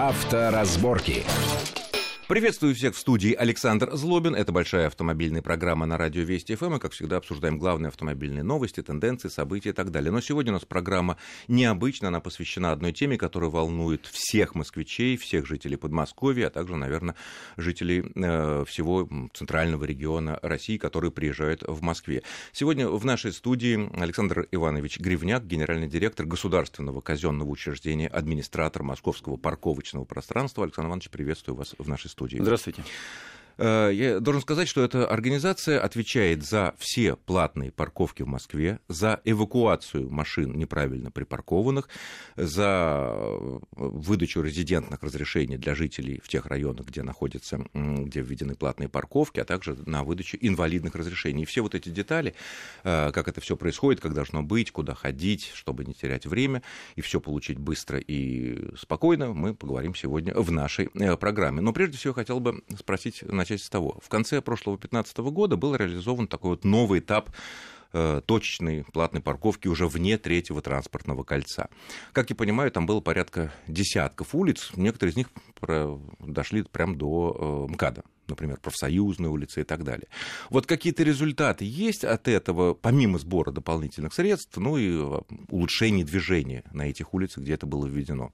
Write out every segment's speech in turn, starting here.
Авторазборки. Приветствую всех в студии Александр Злобин. Это большая автомобильная программа на радио Вести ФМ. И, как всегда, обсуждаем главные автомобильные новости, тенденции, события и так далее. Но сегодня у нас программа необычная. Она посвящена одной теме, которая волнует всех москвичей, всех жителей Подмосковья, а также, наверное, жителей э, всего центрального региона России, которые приезжают в Москве. Сегодня в нашей студии Александр Иванович Гривняк, генеральный директор государственного казенного учреждения, администратор московского парковочного пространства. Александр Иванович, приветствую вас в нашей студии студии. Здравствуйте. Э, я должен сказать, что эта организация отвечает за все платные парковки в Москве, за эвакуацию машин неправильно припаркованных, за выдачу резидентных разрешений для жителей в тех районах, где находятся, где введены платные парковки, а также на выдачу инвалидных разрешений. И все вот эти детали, э, как это все происходит, как должно быть, куда ходить, чтобы не терять время и все получить быстро и спокойно, мы поговорим сегодня в нашей э, программе. Но прежде всего хотел бы спросить, начать начать с того. В конце прошлого 2015 года был реализован такой вот новый этап э, точечной платной парковки уже вне третьего транспортного кольца. Как я понимаю, там было порядка десятков улиц, некоторые из них дошли прямо до э, МКАДа например, профсоюзные улицы и так далее. Вот какие-то результаты есть от этого, помимо сбора дополнительных средств, ну и э, улучшения движения на этих улицах, где это было введено?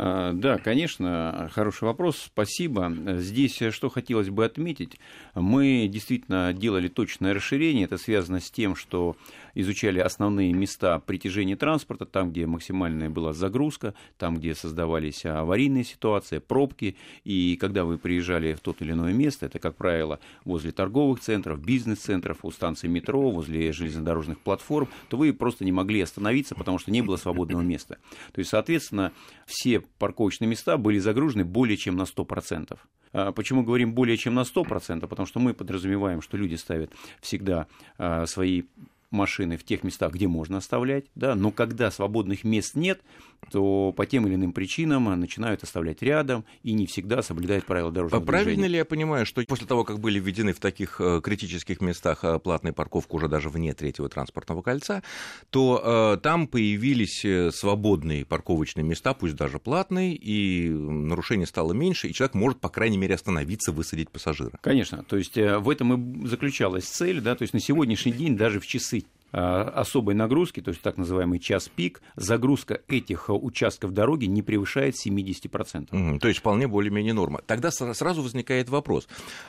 А, да, конечно, хороший вопрос, спасибо. Здесь что хотелось бы отметить, мы действительно делали точное расширение, это связано с тем, что изучали основные места притяжения транспорта, там, где максимальная была загрузка, там, где создавались аварийные ситуации, пробки, и когда вы приезжали в тот или иное место, это, как правило, возле торговых центров, бизнес-центров, у станции метро, возле железнодорожных платформ, то вы просто не могли остановиться, потому что не было свободного места. То есть, соответственно, все парковочные места были загружены более чем на 100%. А почему говорим более чем на 100%? Потому что мы подразумеваем, что люди ставят всегда а, свои машины в тех местах, где можно оставлять, да, но когда свободных мест нет, то по тем или иным причинам начинают оставлять рядом и не всегда соблюдают правила дорожного Правильно движения. Правильно ли я понимаю, что после того, как были введены в таких э, критических местах э, платная парковка уже даже вне третьего транспортного кольца, то э, там появились э, свободные парковочные места, пусть даже платные, и нарушений стало меньше, и человек может, по крайней мере, остановиться, высадить пассажира. Конечно, то есть в этом и заключалась цель, да, то есть на сегодняшний день даже в часы особой нагрузки, то есть так называемый час пик, загрузка этих э, участков дороги не превышает 70%. Угу, то есть вполне более-менее норма. Тогда сразу возникает вопрос.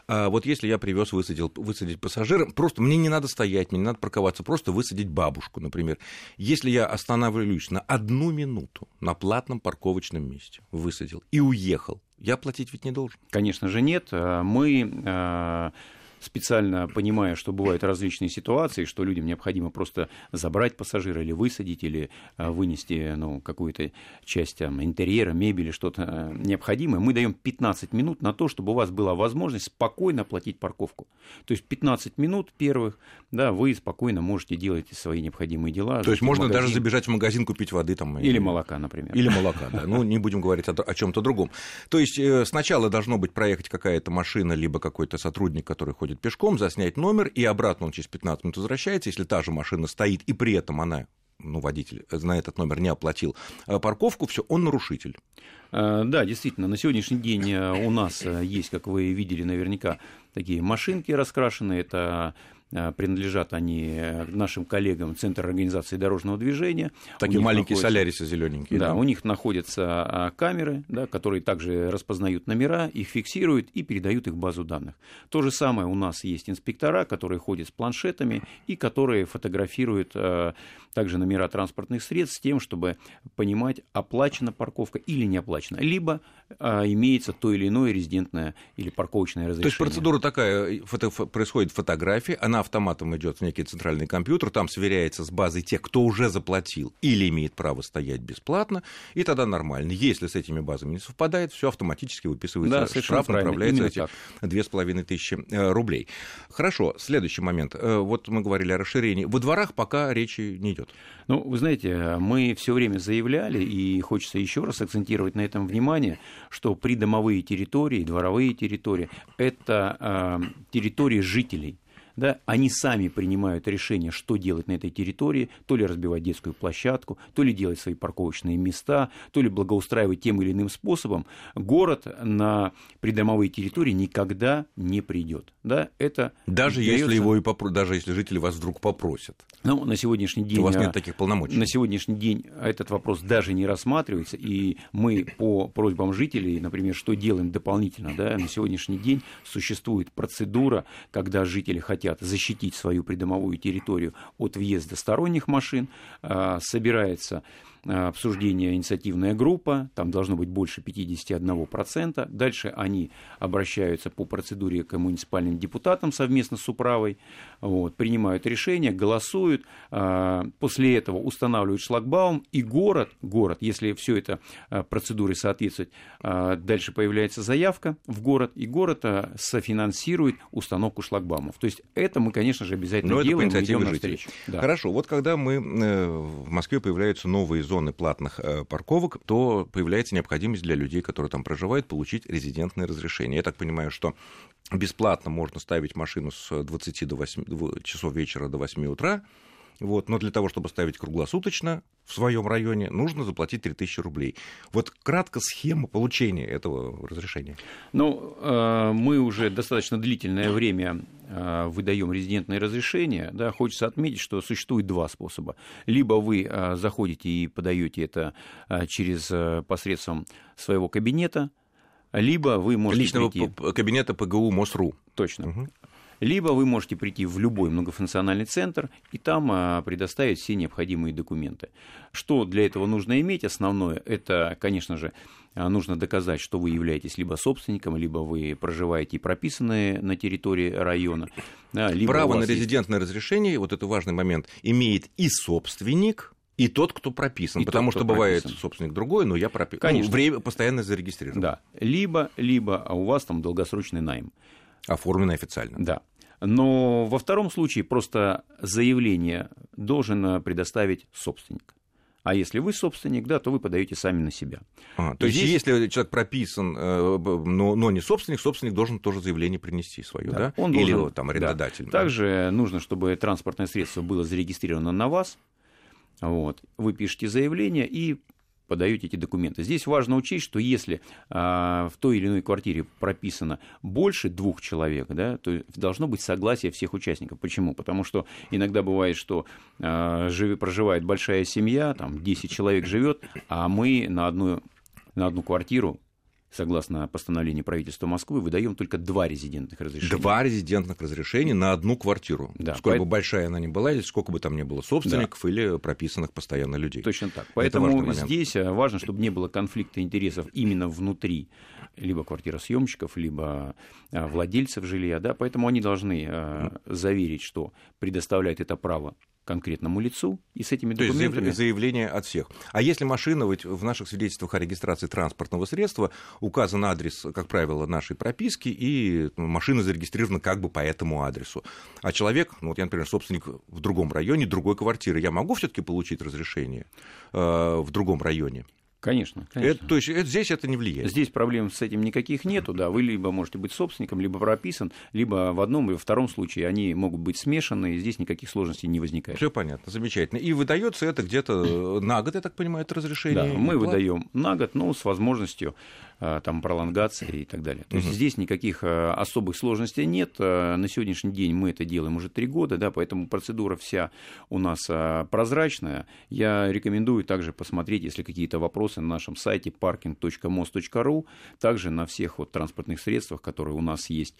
А вот если я привез, высадил, высадить пассажира, просто мне не надо стоять, мне не надо парковаться, просто высадить бабушку, например. Если я останавливаюсь на одну минуту на платном парковочном месте, высадил и уехал, я платить ведь не должен? Конечно же нет. Э, мы специально понимая, что бывают различные ситуации, что людям необходимо просто забрать пассажира или высадить, или э, вынести ну, какую-то часть там, интерьера, мебели, что-то э, необходимое, мы даем 15 минут на то, чтобы у вас была возможность спокойно оплатить парковку. То есть 15 минут первых, да, вы спокойно можете делать свои необходимые дела. То есть можно магазин. даже забежать в магазин, купить воды там. Или и... молока, например. Или молока, да. Ну, не будем говорить о, о чем-то другом. То есть э, сначала должно быть проехать какая-то машина, либо какой-то сотрудник, который ходит ходит пешком, заснять номер, и обратно он через 15 минут возвращается, если та же машина стоит, и при этом она ну, водитель на этот номер не оплатил э, парковку, все, он нарушитель. Э, да, действительно, на сегодняшний день э, у нас есть, как вы видели наверняка, такие машинки раскрашенные, это Э, принадлежат они э, нашим коллегам Центра организации дорожного движения. Такие маленькие находятся, солярисы зелененькие. Да, да, у них находятся а, камеры, да, которые также распознают номера, их фиксируют и передают их в базу данных. То же самое у нас есть инспектора, которые ходят с планшетами и которые фотографируют а, также номера транспортных средств с тем, чтобы понимать, оплачена парковка или не оплачена, либо имеется то или иное резидентное или парковочное разрешение. То есть процедура такая, фото, происходит фотография, она автоматом идет в некий центральный компьютер, там сверяется с базой тех, кто уже заплатил или имеет право стоять бесплатно, и тогда нормально. Если с этими базами не совпадает, все автоматически выписывается да, штраф, направляется эти две с половиной тысячи э, рублей. Хорошо, следующий момент. Э, вот мы говорили о расширении. Во дворах пока речи не идет. Ну, вы знаете, мы все время заявляли, и хочется еще раз акцентировать на этом внимание, что придомовые территории, дворовые территории – это э, территории жителей да, они сами принимают решение, что делать на этой территории, то ли разбивать детскую площадку, то ли делать свои парковочные места, то ли благоустраивать тем или иным способом, город на придомовые территории никогда не придет. Да, это даже дается... если его и попро... даже если жители вас вдруг попросят. Ну, на сегодняшний день... У вас нет таких полномочий. На сегодняшний день этот вопрос даже не рассматривается, и мы по просьбам жителей, например, что делаем дополнительно, да, на сегодняшний день существует процедура, когда жители хотят защитить свою придомовую территорию от въезда сторонних машин, а, собирается обсуждение инициативная группа, там должно быть больше 51%. Дальше они обращаются по процедуре к муниципальным депутатам совместно с управой, вот, принимают решение, голосуют, э, после этого устанавливают шлагбаум, и город, город, если все это э, процедуре соответствует, дальше появляется заявка в город, и город софинансирует установку шлагбаумов. То есть это мы, конечно же, обязательно Но делаем, это по идем навстречу. Да. Хорошо, вот когда мы в Москве появляются новые зоны платных э, парковок, то появляется необходимость для людей, которые там проживают, получить резидентное разрешение. Я так понимаю, что бесплатно можно ставить машину с 20 до 8 часов вечера до 8 утра, вот, но для того, чтобы ставить круглосуточно в своем районе, нужно заплатить 3000 рублей. Вот кратко схема получения этого разрешения. Ну, э, мы уже достаточно длительное время э, выдаем резидентное разрешение. Да, хочется отметить, что существует два способа. Либо вы э, заходите и подаете это через посредством своего кабинета, либо вы можете Личного прийти... кабинета ПГУ МОСРУ. Точно. Угу либо вы можете прийти в любой многофункциональный центр и там а, предоставить все необходимые документы. Что для этого нужно иметь? Основное, это, конечно же, а, нужно доказать, что вы являетесь либо собственником, либо вы проживаете и прописаны на территории района. Либо Право на резидентное есть... разрешение, вот это важный момент, имеет и собственник, и тот, кто прописан, и потому тот, что бывает прописан. собственник другой, но я прописан. Конечно. Ну, время постоянно зарегистрирован. Да. Либо, либо а у вас там долгосрочный найм. Оформлено официально. Да. Но во втором случае просто заявление должен предоставить собственник. А если вы собственник, да, то вы подаете сами на себя. А, то есть, если человек прописан, э, но, но не собственник, собственник должен тоже заявление принести свое, да? да? Он Или должен, там арендодатель. Да. Также нужно, чтобы транспортное средство было зарегистрировано на вас. Вот. Вы пишете заявление и подаете эти документы. Здесь важно учесть, что если а, в той или иной квартире прописано больше двух человек, да, то должно быть согласие всех участников. Почему? Потому что иногда бывает, что а, проживает большая семья, там 10 человек живет, а мы на одну, на одну квартиру согласно постановлению правительства Москвы, выдаем только два резидентных разрешения. Два резидентных разрешения на одну квартиру. Да, сколько поэтому... бы большая она ни была, или сколько бы там ни было собственников да. или прописанных постоянно людей. Точно так. Поэтому здесь э, важно, чтобы не было конфликта интересов именно внутри либо квартиросъемщиков, либо э, владельцев жилья. Да? Поэтому они должны э, заверить, что предоставляют это право конкретному лицу и с этими документами... То есть заявление от всех. А если машина, ведь в наших свидетельствах о регистрации транспортного средства указан адрес, как правило, нашей прописки, и машина зарегистрирована как бы по этому адресу. А человек, ну вот я, например, собственник в другом районе, другой квартиры, я могу все таки получить разрешение э, в другом районе? Конечно, конечно. Это, то есть это, здесь это не влияет? Здесь проблем с этим никаких нету, да, вы либо можете быть собственником, либо прописан, либо в одном и во втором случае они могут быть смешаны, и здесь никаких сложностей не возникает. Все понятно, замечательно. И выдается это где-то на год, я так понимаю, это разрешение? Да, мы выдаем на год, но с возможностью Э, там, пролонгации и так далее. То угу. есть здесь никаких э, особых сложностей нет. Э, на сегодняшний день мы это делаем уже три года, да, поэтому процедура вся у нас прозрачная. Я рекомендую также посмотреть, если какие-то вопросы на нашем сайте parking.mos.ru, также на всех вот транспортных средствах, которые у нас есть,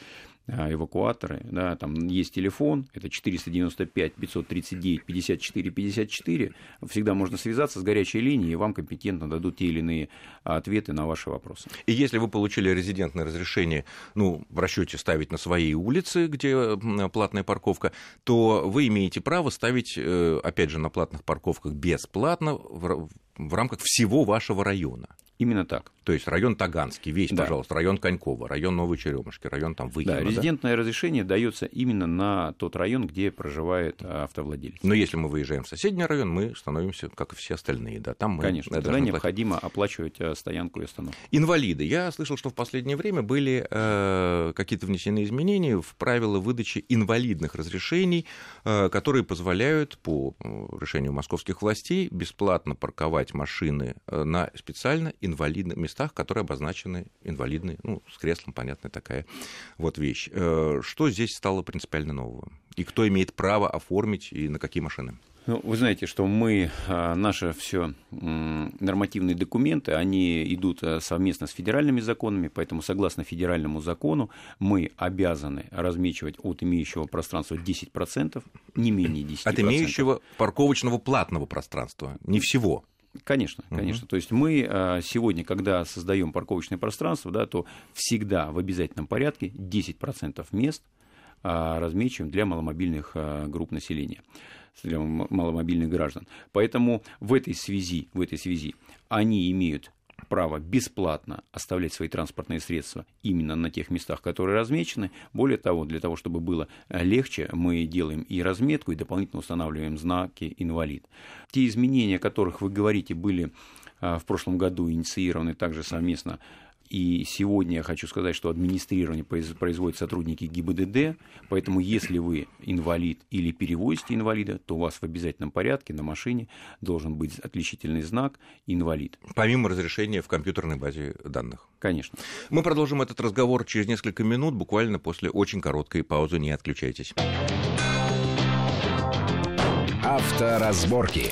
эвакуаторы, да, там есть телефон, это 495 539 54 54, всегда можно связаться с горячей линией, и вам компетентно дадут те или иные ответы на ваши вопросы. И если вы получили резидентное разрешение, ну, в расчете ставить на своей улице, где платная парковка, то вы имеете право ставить, э, опять же, на платных парковках бесплатно в, рамках всего вашего района. Именно так. То есть район Таганский, весь, Да. пожалуйста, район Конькова, район Новой Черемушки, район там Выхина. Да, да? резидентное разрешение дается именно на тот район, где проживает а, автовладелец. Но если мы выезжаем в соседний район, мы становимся, как и все остальные, да, там мы Конечно, тогда платить. необходимо оплачивать а, стоянку и остановку. Инвалиды. Я слышал, что в последнее время были э, какие-то внесены изменения в правила выдачи инвалидных разрешений, э, которые позволяют по решению московских властей бесплатно парковать машины э, на специально инвалидных местах, которые обозначены инвалидные, ну, с креслом, понятная такая вот вещь. Э, Что здесь стало принципиально нового? И кто имеет право оформить и на какие машины? Ну, вы знаете, что мы, а, наши все нормативные документы, они идут совместно с федеральными законами, поэтому согласно федеральному закону мы обязаны размечивать от имеющего пространства 10%, не менее 10%. От имеющего парковочного платного пространства, не всего. Конечно, конечно. То есть мы а, сегодня, когда создаем парковочное пространство, да, то всегда в обязательном порядке 10% мест а, размечиваем для маломобильных а, групп населения, для маломобильных граждан. Поэтому в этой связи, в этой связи они имеют право бесплатно оставлять свои транспортные средства именно на тех местах, которые размечены. Более того, для того, чтобы было э, легче, мы делаем и разметку, и дополнительно устанавливаем знаки «инвалид». Те изменения, о которых вы говорите, были а, в прошлом году инициированы также совместно и сегодня я хочу сказать, что администрирование произ- производят сотрудники ГИБДД, поэтому если вы инвалид или перевозите инвалида, то у вас в обязательном порядке на машине должен быть отличительный знак «инвалид». Помимо разрешения в компьютерной базе данных. Конечно. Мы продолжим этот разговор через несколько минут, буквально после очень короткой паузы. Не отключайтесь. Авторазборки.